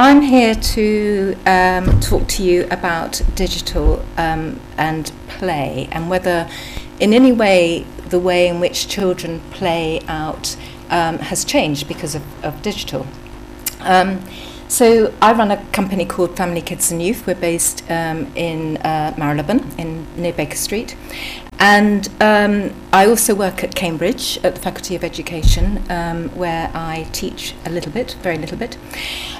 I'm here to um, talk to you about digital um, and play and whether, in any way, the way in which children play out um, has changed because of, of digital. Um, so I run a company called Family Kids and Youth. We're based um, in uh, Marylebone, in near Baker Street, and um, I also work at Cambridge at the Faculty of Education, um, where I teach a little bit, very little bit.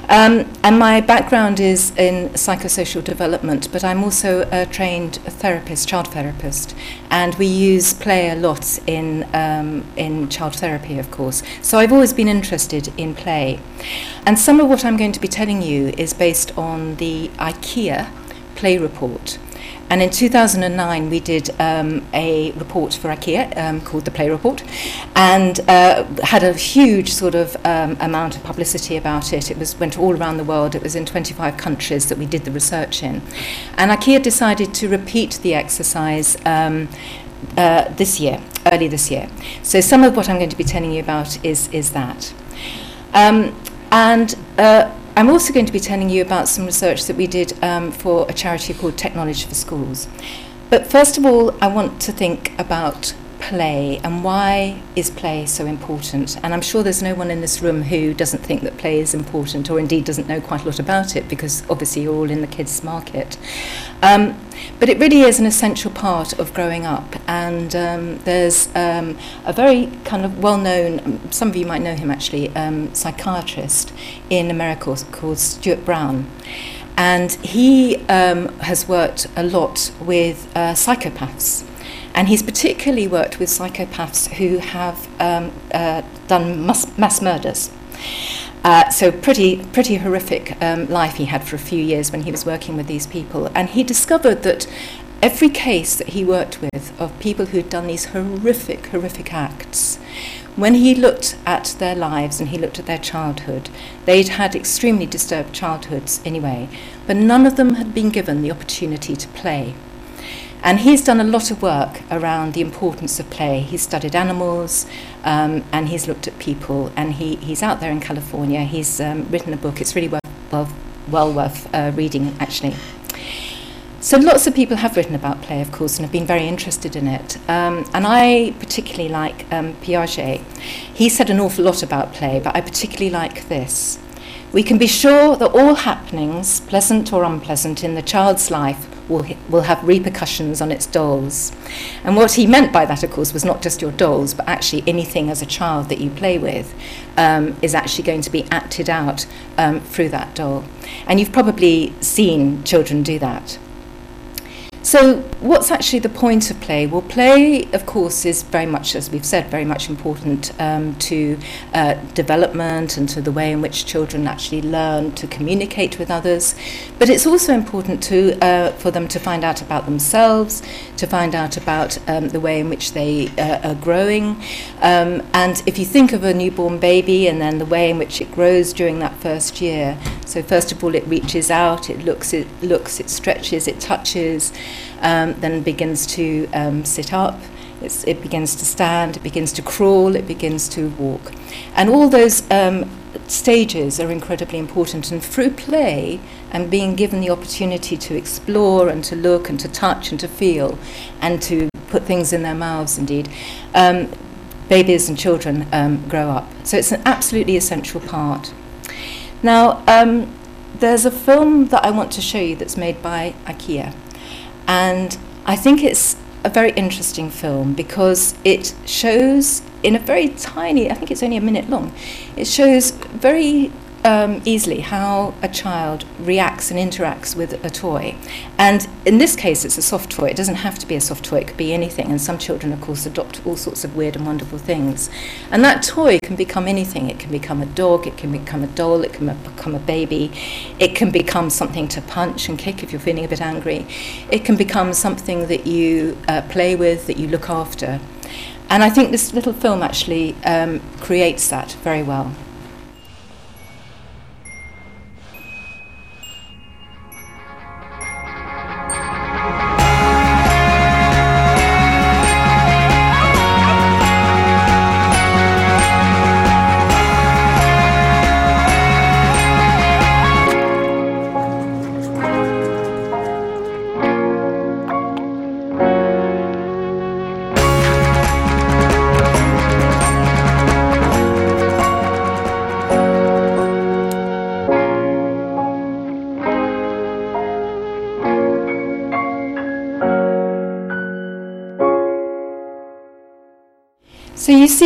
Um, and my background is in psychosocial development, but I'm also a trained therapist, child therapist, and we use play a lot in um, in child therapy, of course. So I've always been interested in play, and some of what I'm going to be telling you is based on the IKEA play report. And in 2009, we did um, a report for IKEA um, called the Play Report, and uh, had a huge sort of um, amount of publicity about it. It was went all around the world. It was in 25 countries that we did the research in, and IKEA decided to repeat the exercise. Um, uh, this year, early this year. So some of what I'm going to be telling you about is is that, um, and uh, I'm also going to be telling you about some research that we did um, for a charity called Technology for Schools. But first of all, I want to think about play and why is play so important? And I'm sure there's no one in this room who doesn't think that play is important or indeed doesn't know quite a lot about it because obviously you're all in the kids' market. Um, but it really is an essential part of growing up. And um, there's um, a very kind of well known, some of you might know him actually, um, psychiatrist in America called Stuart Brown. And he um, has worked a lot with uh, psychopaths. And he's particularly worked with psychopaths who have um, uh, done mass, mass murders. Uh, so pretty pretty horrific um, life he had for a few years when he was working with these people, and he discovered that every case that he worked with of people who'd done these horrific horrific acts, when he looked at their lives and he looked at their childhood, they'd had extremely disturbed childhoods anyway, but none of them had been given the opportunity to play. And he's done a lot of work around the importance of play. He's studied animals um, and he's looked at people. And he, he's out there in California. He's um, written a book. It's really well, well worth uh, reading, actually. So lots of people have written about play, of course, and have been very interested in it. Um, and I particularly like um, Piaget. He said an awful lot about play, but I particularly like this. We can be sure that all happenings, pleasant or unpleasant, in the child's life will, will have repercussions on its dolls. And what he meant by that, of course, was not just your dolls, but actually anything as a child that you play with um, is actually going to be acted out um, through that doll. And you've probably seen children do that. So, what's actually the point of play? Well, play, of course, is very much, as we've said, very much important um, to uh, development and to the way in which children actually learn to communicate with others. But it's also important to, uh, for them to find out about themselves, to find out about um, the way in which they uh, are growing. Um, and if you think of a newborn baby and then the way in which it grows during that first year, so first of all, it reaches out, it looks, it looks, it stretches, it touches um, then begins to um, sit up, it's, it begins to stand, it begins to crawl, it begins to walk. And all those um, stages are incredibly important. And through play and being given the opportunity to explore and to look and to touch and to feel and to put things in their mouths, indeed, um, babies and children um, grow up. So it's an absolutely essential part. Now, um, there's a film that I want to show you that's made by IKEA. And I think it's a very interesting film because it shows in a very tiny, I think it's only a minute long, it shows very um, easily how a child reacts and interacts with a toy. And in this case, it's a soft toy. It doesn't have to be a soft toy, it could be anything. And some children, of course, adopt all sorts of weird and wonderful things. And that toy can become anything. It can become a dog, it can become a doll, it can become a baby, it can become something to punch and kick if you're feeling a bit angry. It can become something that you uh, play with, that you look after. And I think this little film actually um, creates that very well.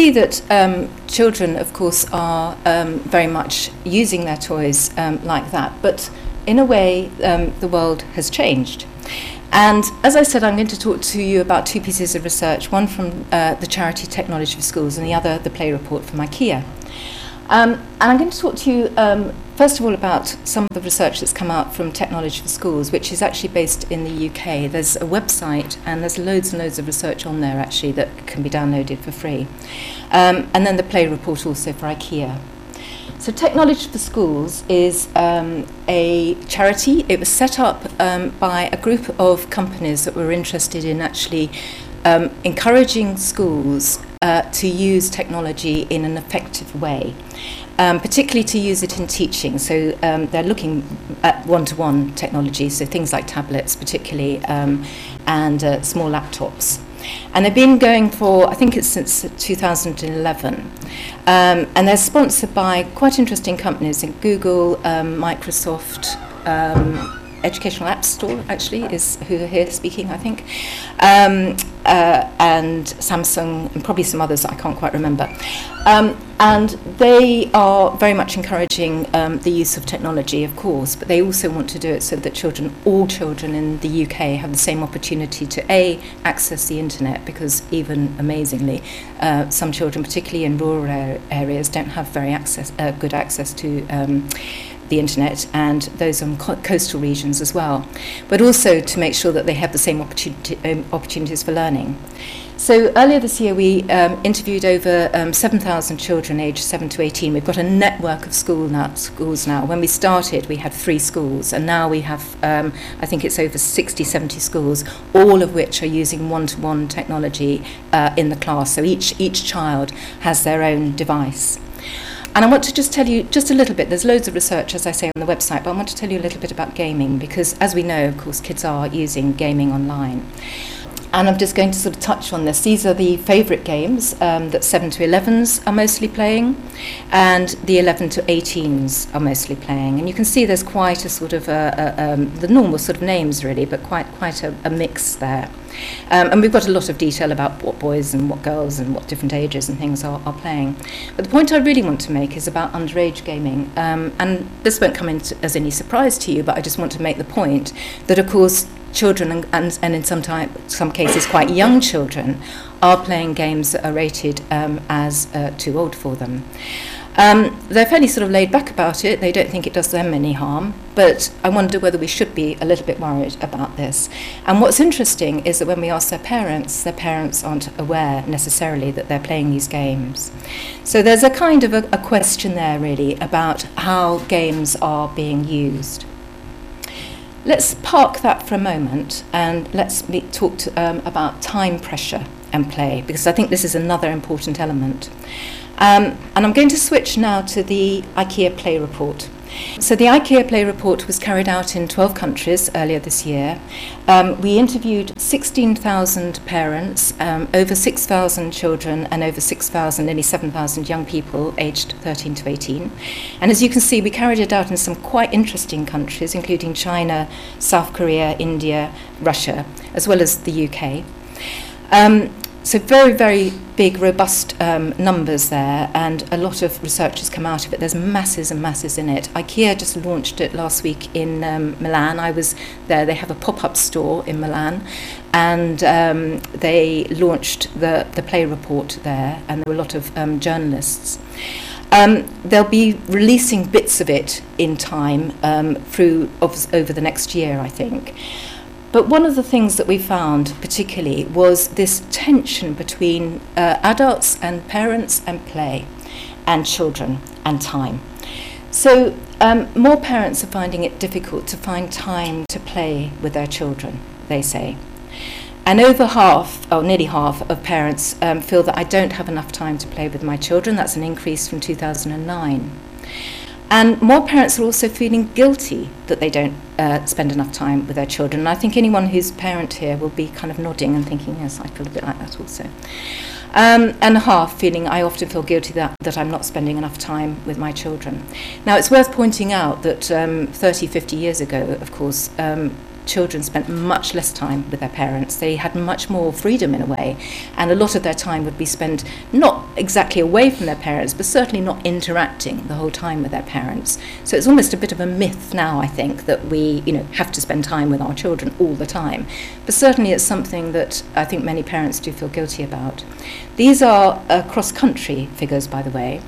see that um, children, of course, are um, very much using their toys um, like that, but in a way, um, the world has changed. And as I said, I'm going to talk to you about two pieces of research, one from uh, the charity Technology for Schools and the other, the play report from IKEA. Um, and I'm going to talk to you, um, first of all, about some of the research that's come out from Technology for Schools, which is actually based in the UK. There's a website, and there's loads and loads of research on there, actually, that can be downloaded for free. Um, and then the Play Report also for IKEA. So, Technology for Schools is um, a charity. It was set up um, by a group of companies that were interested in actually um, encouraging schools uh, to use technology in an effective way, um, particularly to use it in teaching. So um, they're looking at one-to-one technology, so things like tablets, particularly, um, and uh, small laptops. And they've been going for, I think it's since 2011. Um, and they're sponsored by quite interesting companies in Google, um, Microsoft, Educational App Store, actually, is who are here speaking, I think, um, uh, and Samsung, and probably some others I can't quite remember. Um, and they are very much encouraging um, the use of technology, of course, but they also want to do it so that children, all children in the UK, have the same opportunity to A, access the internet, because even amazingly, uh, some children, particularly in rural areas, don't have very access, uh, good access to. The internet and those on co- coastal regions as well, but also to make sure that they have the same opportunity, um, opportunities for learning. So earlier this year, we um, interviewed over um, 7,000 children aged 7 to 18. We've got a network of school now, schools now. When we started, we had three schools, and now we have, um, I think it's over 60, 70 schools, all of which are using one-to-one technology uh, in the class. So each, each child has their own device. And I want to just tell you just a little bit, there's loads of research, as I say, on the website, but I want to tell you a little bit about gaming because, as we know, of course, kids are using gaming online. And I'm just going to sort of touch on this. These are the favourite games um, that 7 to 11s are mostly playing, and the 11 to 18s are mostly playing. And you can see there's quite a sort of a, a, um, the normal sort of names, really, but quite, quite a, a mix there. Um, and we've got a lot of detail about what boys and what girls and what different ages and things are, are playing. But the point I really want to make is about underage gaming. Um, and this won't come in as any surprise to you, but I just want to make the point that, of course, children and, and, in some, time, some cases quite young children are playing games that are rated um, as uh, too old for them. Um, they're fairly sort of laid back about it. They don't think it does them any harm. But I wonder whether we should be a little bit worried about this. And what's interesting is that when we ask their parents, their parents aren't aware necessarily that they're playing these games. So there's a kind of a, a question there, really, about how games are being used. Let's park that for a moment and let's be, talk to, um, about time pressure and play because I think this is another important element. Um, and I'm going to switch now to the IKEA Play Report. So the IKEA Play report was carried out in 12 countries earlier this year. Um, we interviewed 16,000 parents, um, over 6,000 children and over 6,000, nearly 7,000 young people aged 13 to 18. And as you can see, we carried it out in some quite interesting countries, including China, South Korea, India, Russia, as well as the UK. Um, so very, very big, robust um, numbers there, and a lot of research has come out of it. There's masses and masses in it. IKEA just launched it last week in um, Milan. I was there. They have a pop-up store in Milan, and um, they launched the the Play Report there, and there were a lot of um, journalists. Um, they'll be releasing bits of it in time um, through over the next year, I think. But one of the things that we found particularly was this tension between uh, adults and parents and play, and children and time. So, um, more parents are finding it difficult to find time to play with their children, they say. And over half, or nearly half, of parents um, feel that I don't have enough time to play with my children. That's an increase from 2009. And more parents are also feeling guilty that they don't uh, spend enough time with their children. And I think anyone who's parent here will be kind of nodding and thinking, yes, I feel a bit like that also. Um, and half feeling I often feel guilty that, that I'm not spending enough time with my children. Now, it's worth pointing out that um, 30, 50 years ago, of course, um, children spent much less time with their parents. They had much more freedom in a way, and a lot of their time would be spent not exactly away from their parents, but certainly not interacting the whole time with their parents. So it's almost a bit of a myth now, I think, that we you know have to spend time with our children all the time. But certainly it's something that I think many parents do feel guilty about. These are uh, cross country figures, by the way,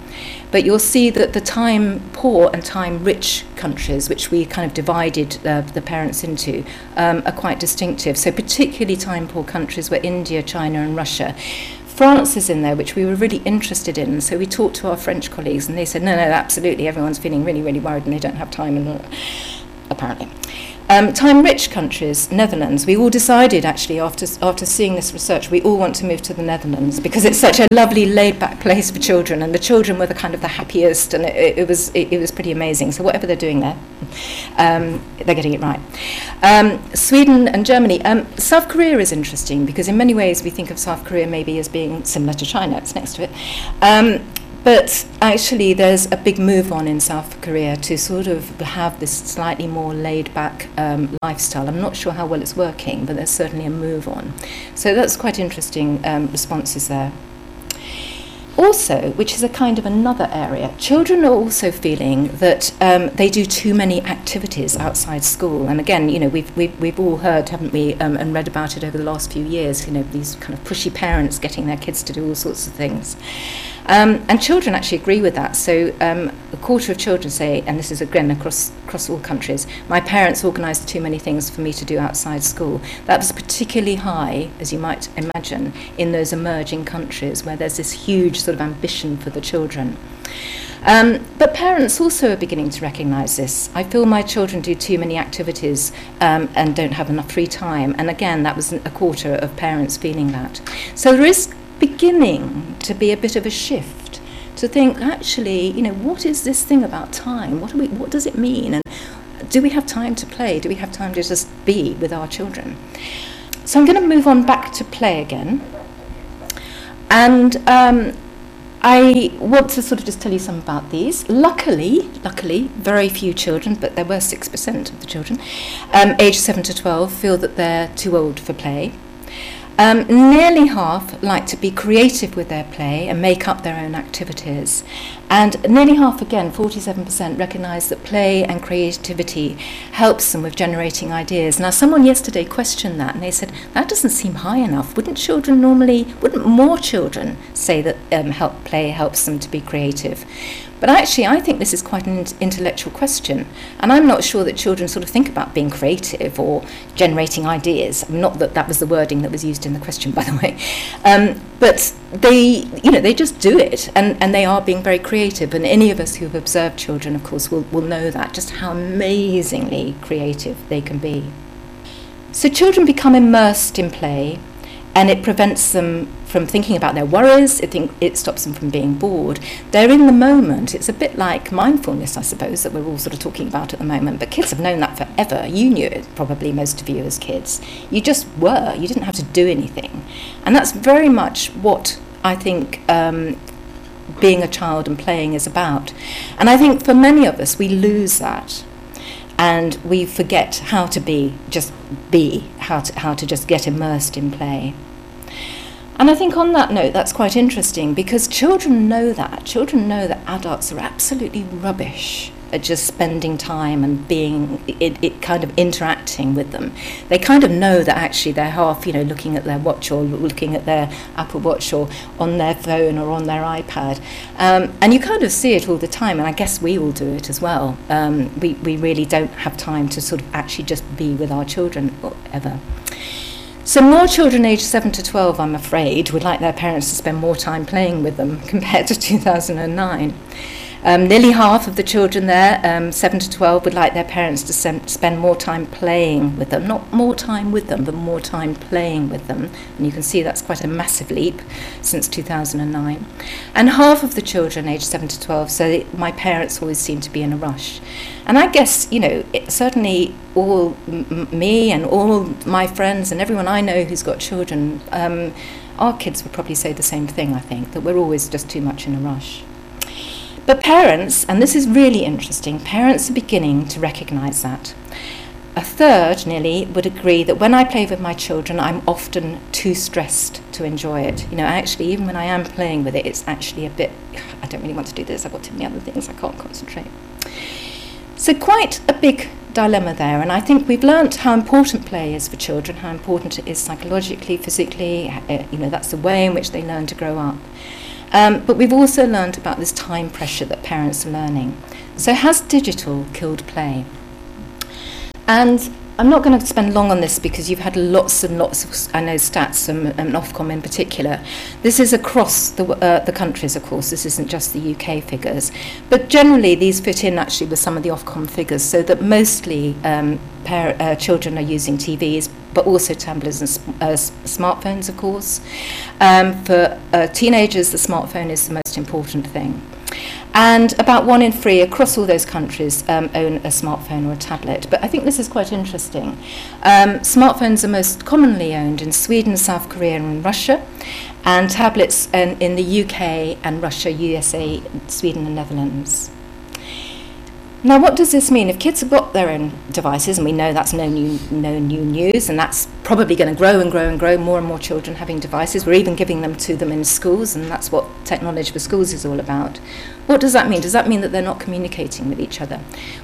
But you'll see that the time poor and time rich countries, which we kind of divided uh, the parents into, um, are quite distinctive. So, particularly time poor countries were India, China, and Russia. France is in there, which we were really interested in. So we talked to our French colleagues, and they said, no, no, absolutely, everyone's feeling really, really worried and they don't have time, and apparently. Um, time-rich countries, Netherlands, we all decided actually after, after seeing this research, we all want to move to the Netherlands because it's such a lovely laid-back place for children and the children were the kind of the happiest and it, it, was, it, it was pretty amazing. So whatever they're doing there, um, they're getting it right. Um, Sweden and Germany. Um, South Korea is interesting because in many ways we think of South Korea maybe as being similar to China, it's next to it. Um, but actually, there's a big move on in South Korea to sort of have this slightly more laid back um, lifestyle. I'm not sure how well it's working, but there's certainly a move on. So that's quite interesting um, responses there. Also, which is a kind of another area, children are also feeling that um, they do too many activities outside school. And again, you know, we've, we've, we've all heard, haven't we, um, and read about it over the last few years, you know, these kind of pushy parents getting their kids to do all sorts of things. Um, and children actually agree with that. So um, a quarter of children say, and this is again across, across all countries, my parents organised too many things for me to do outside school. That was particularly high, as you might imagine, in those emerging countries where there's this huge sort of ambition for the children. Um, but parents also are beginning to recognise this. I feel my children do too many activities um, and don't have enough free time. And again, that was a quarter of parents feeling that. So there is beginning to be a bit of a shift to think actually you know what is this thing about time? What we what does it mean? And do we have time to play? Do we have time to just be with our children? So i'm going to move on back to play again. And um, I want to sort of just tell you some about these. Luckily, luckily, very few children, but there were 6% of the children, um, aged 7 to 12, feel that they're too old for play. Um, nearly half like to be creative with their play and make up their own activities. And nearly half again, 47%, recognise that play and creativity helps them with generating ideas. Now, someone yesterday questioned that and they said, that doesn't seem high enough. Wouldn't children normally, wouldn't more children say that um, help play helps them to be creative? But actually, I think this is quite an intellectual question. And I'm not sure that children sort of think about being creative or generating ideas. Not that that was the wording that was used in the question, by the way. Um, but they, you know, they just do it and, and they are being very creative. And any of us who've observed children, of course, will, will know that, just how amazingly creative they can be. So children become immersed in play and it prevents them from thinking about their worries, it, think, it stops them from being bored. They're in the moment. It's a bit like mindfulness, I suppose, that we're all sort of talking about at the moment. But kids have known that forever. You knew it, probably, most of you as kids. You just were, you didn't have to do anything. And that's very much what I think um, being a child and playing is about. And I think for many of us, we lose that and we forget how to be, just be, how to, how to just get immersed in play. And I think on that note, that's quite interesting because children know that. Children know that adults are absolutely rubbish at just spending time and being it, it kind of interacting with them. They kind of know that actually they're half, you know, looking at their watch or looking at their Apple Watch or on their phone or on their iPad. Um, and you kind of see it all the time, and I guess we all do it as well. Um, we, we really don't have time to sort of actually just be with our children ever. So more children aged 7 to 12, I'm afraid, would like their parents to spend more time playing with them compared to 2009. Um, nearly half of the children there, um, 7 to 12, would like their parents to sem- spend more time playing with them. Not more time with them, but more time playing with them. And you can see that's quite a massive leap since 2009. And half of the children aged 7 to 12 say my parents always seem to be in a rush. And I guess, you know, it, certainly all m- me and all my friends and everyone I know who's got children, um, our kids would probably say the same thing, I think, that we're always just too much in a rush. But parents, and this is really interesting, parents are beginning to recognize that. a third, nearly, would agree that when I play with my children, I'm often too stressed to enjoy it. You know, actually, even when I am playing with it, it's actually a bit, I don't really want to do this, I've got too many other things, I can't concentrate. So, quite a big dilemma there, and I think we've learnt how important play is for children, how important it is psychologically, physically, uh, you know, that's the way in which they learn to grow up. Um, but we've also learned about this time pressure that parents are learning. So has digital killed play? And I'm not going to spend long on this because you've had lots and lots of, I know, stats and, and Ofcom in particular. This is across the, uh, the countries, of course. This isn't just the UK figures. But generally, these fit in actually with some of the Ofcom figures, so that mostly um, par- uh, children are using TVs, but also tablets and uh, smartphones, of course. Um, for uh, teenagers, the smartphone is the most important thing. And about one in three across all those countries um, own a smartphone or a tablet. But I think this is quite interesting. Um, smartphones are most commonly owned in Sweden, South Korea, and Russia, and tablets in, in the UK and Russia, USA, Sweden, and Netherlands. Now, what does this mean? If kids have got their own devices, and we know that's no new, no new news, and that's probably going to grow and grow and grow, more and more children having devices. We're even giving them to them in schools, and that's what technology for schools is all about. What does that mean? Does that mean that they're not communicating with each other?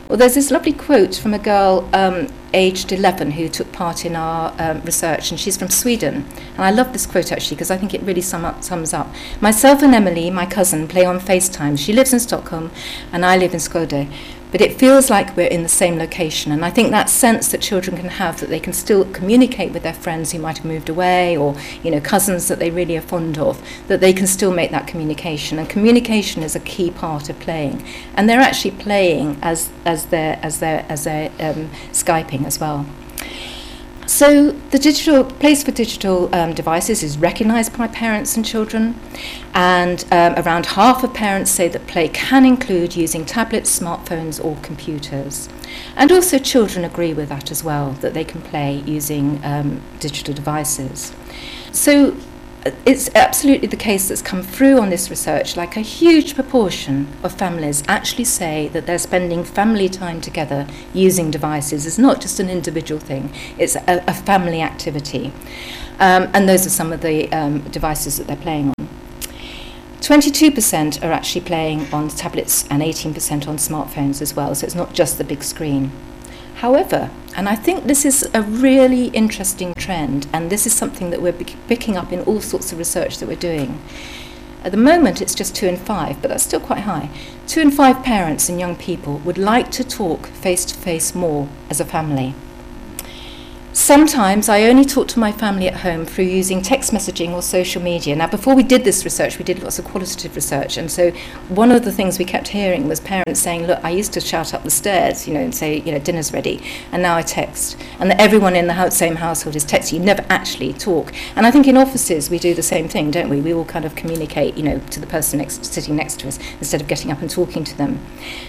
Well, there's this lovely quote from a girl um, aged 11 who took part in our um, research, and she's from Sweden. And I love this quote actually because I think it really sum up, sums up. Myself and Emily, my cousin, play on FaceTime. She lives in Stockholm, and I live in Skode but it feels like we're in the same location. And I think that sense that children can have that they can still communicate communicate with their friends who might have moved away or you know cousins that they really are fond of that they can still make that communication. And communication is a key part of playing. And they're actually playing as as their as their as their um, skyping as well. So the digital place for digital um, devices is recognised by parents and children, and um, around half of parents say that play can include using tablets, smartphones, or computers. And also children agree with that as well, that they can play using um, digital devices. So it's absolutely the case that's come through on this research. Like a huge proportion of families actually say that they're spending family time together using devices. It's not just an individual thing, it's a, a family activity. Um, and those are some of the um, devices that they're playing on. 22% are actually playing on tablets and 18% on smartphones as well, so it's not just the big screen. However, and I think this is a really interesting trend, and this is something that we're picking up in all sorts of research that we're doing. At the moment, it's just two in five, but that's still quite high. Two in five parents and young people would like to talk face to face more as a family. Sometimes I only talk to my family at home through using text messaging or social media. Now, before we did this research, we did lots of qualitative research, and so one of the things we kept hearing was parents saying, "Look, I used to shout up the stairs, you know, and say, you know, dinner's ready, and now I text." And that everyone in the same household is texting. You never actually talk. And I think in offices we do the same thing, don't we? We all kind of communicate, you know, to the person next, sitting next to us instead of getting up and talking to them.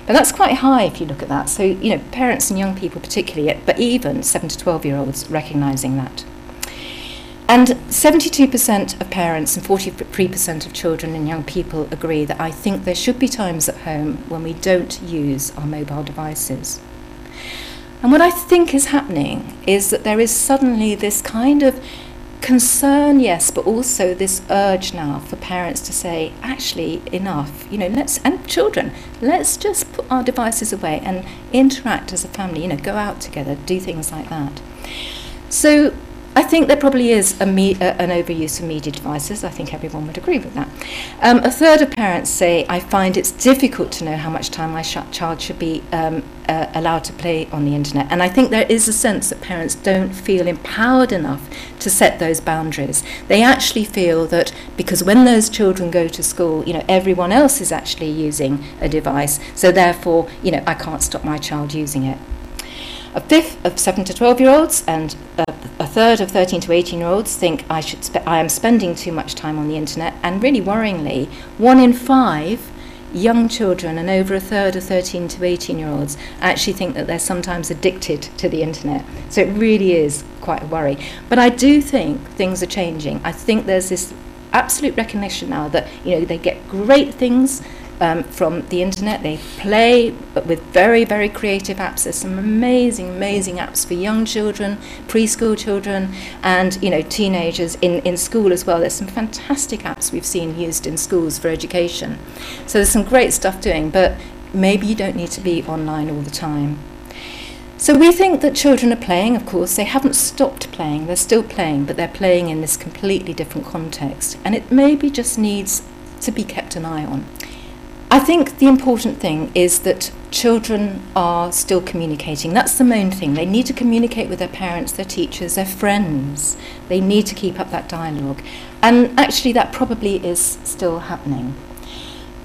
But that's quite high if you look at that. So, you know, parents and young people particularly, but even seven to twelve year olds recognising that. And 72% of parents and 43% of children and young people agree that I think there should be times at home when we don't use our mobile devices. And what I think is happening is that there is suddenly this kind of concern, yes, but also this urge now for parents to say, actually, enough, you know, let's, and children, let's just put our devices away and interact as a family, you know, go out together, do things like that. So I think there probably is a me- uh, an overuse of media devices. I think everyone would agree with that. Um, a third of parents say, I find it's difficult to know how much time my sh- child should be um, uh, allowed to play on the internet. And I think there is a sense that parents don't feel empowered enough to set those boundaries. They actually feel that because when those children go to school, you know, everyone else is actually using a device, so therefore, you know, I can't stop my child using it. A fifth of 7 to 12 year olds and a, a third of 13 to 18 year olds think I, should spe- I am spending too much time on the internet. And really worryingly, one in five young children and over a third of 13 to 18 year olds actually think that they're sometimes addicted to the internet. So it really is quite a worry. But I do think things are changing. I think there's this absolute recognition now that you know they get great things um, from the internet. They play, but with very, very creative apps. There's some amazing, amazing apps for young children, preschool children, and you know teenagers in, in school as well. There's some fantastic apps we've seen used in schools for education. So there's some great stuff doing, but maybe you don't need to be online all the time. So we think that children are playing, of course. They haven't stopped playing, they're still playing, but they're playing in this completely different context. And it maybe just needs to be kept an eye on. I think the important thing is that children are still communicating. That's the main thing. They need to communicate with their parents, their teachers, their friends. They need to keep up that dialogue. And actually, that probably is still happening.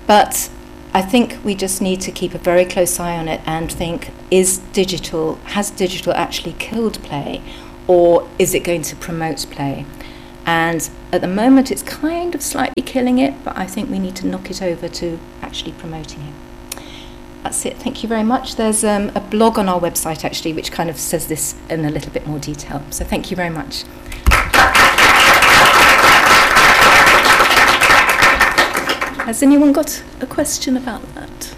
But I think we just need to keep a very close eye on it and think is digital, has digital actually killed play or is it going to promote play? And at the moment, it's kind of slightly killing it, but I think we need to knock it over to actually promoting it. That's it. Thank you very much. There's um, a blog on our website actually, which kind of says this in a little bit more detail. So thank you very much. Has anyone got a question about that?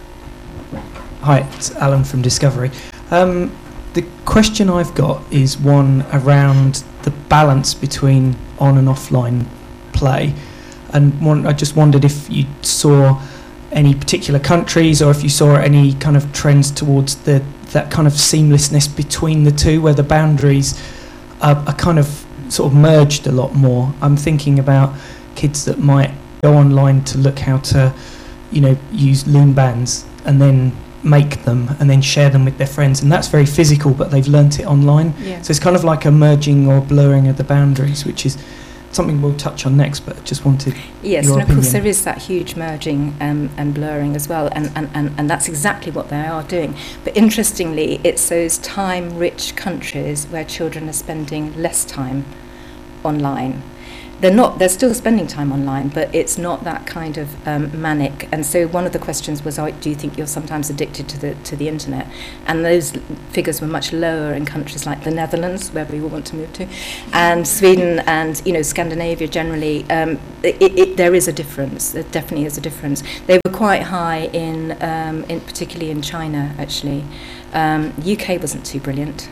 Hi, it's Alan from Discovery. Um, the question I've got is one around the balance between on and offline play, and one, I just wondered if you saw any particular countries or if you saw any kind of trends towards the that kind of seamlessness between the two, where the boundaries are, are kind of sort of merged a lot more. I'm thinking about kids that might go online to look how to, you know, use loom bands and then make them and then share them with their friends and that's very physical but they've learnt it online Yeah. so it's kind of like a merging or blurring of the boundaries which is something we'll touch on next but just wanted Yes, and of course there is that huge merging um, and blurring as well, and, and, and, and that's exactly what they are doing. But interestingly, it's those time-rich countries where children are spending less time online. They're not. They're still spending time online, but it's not that kind of um, manic. And so one of the questions was, oh, "Do you think you're sometimes addicted to the to the internet?" And those figures were much lower in countries like the Netherlands, where we want to move to, and Sweden, and you know Scandinavia generally. Um, it, it, there is a difference. There definitely is a difference. They were quite high in, um, in particularly in China. Actually, um, UK wasn't too brilliant.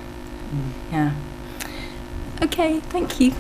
Yeah. Okay. Thank you.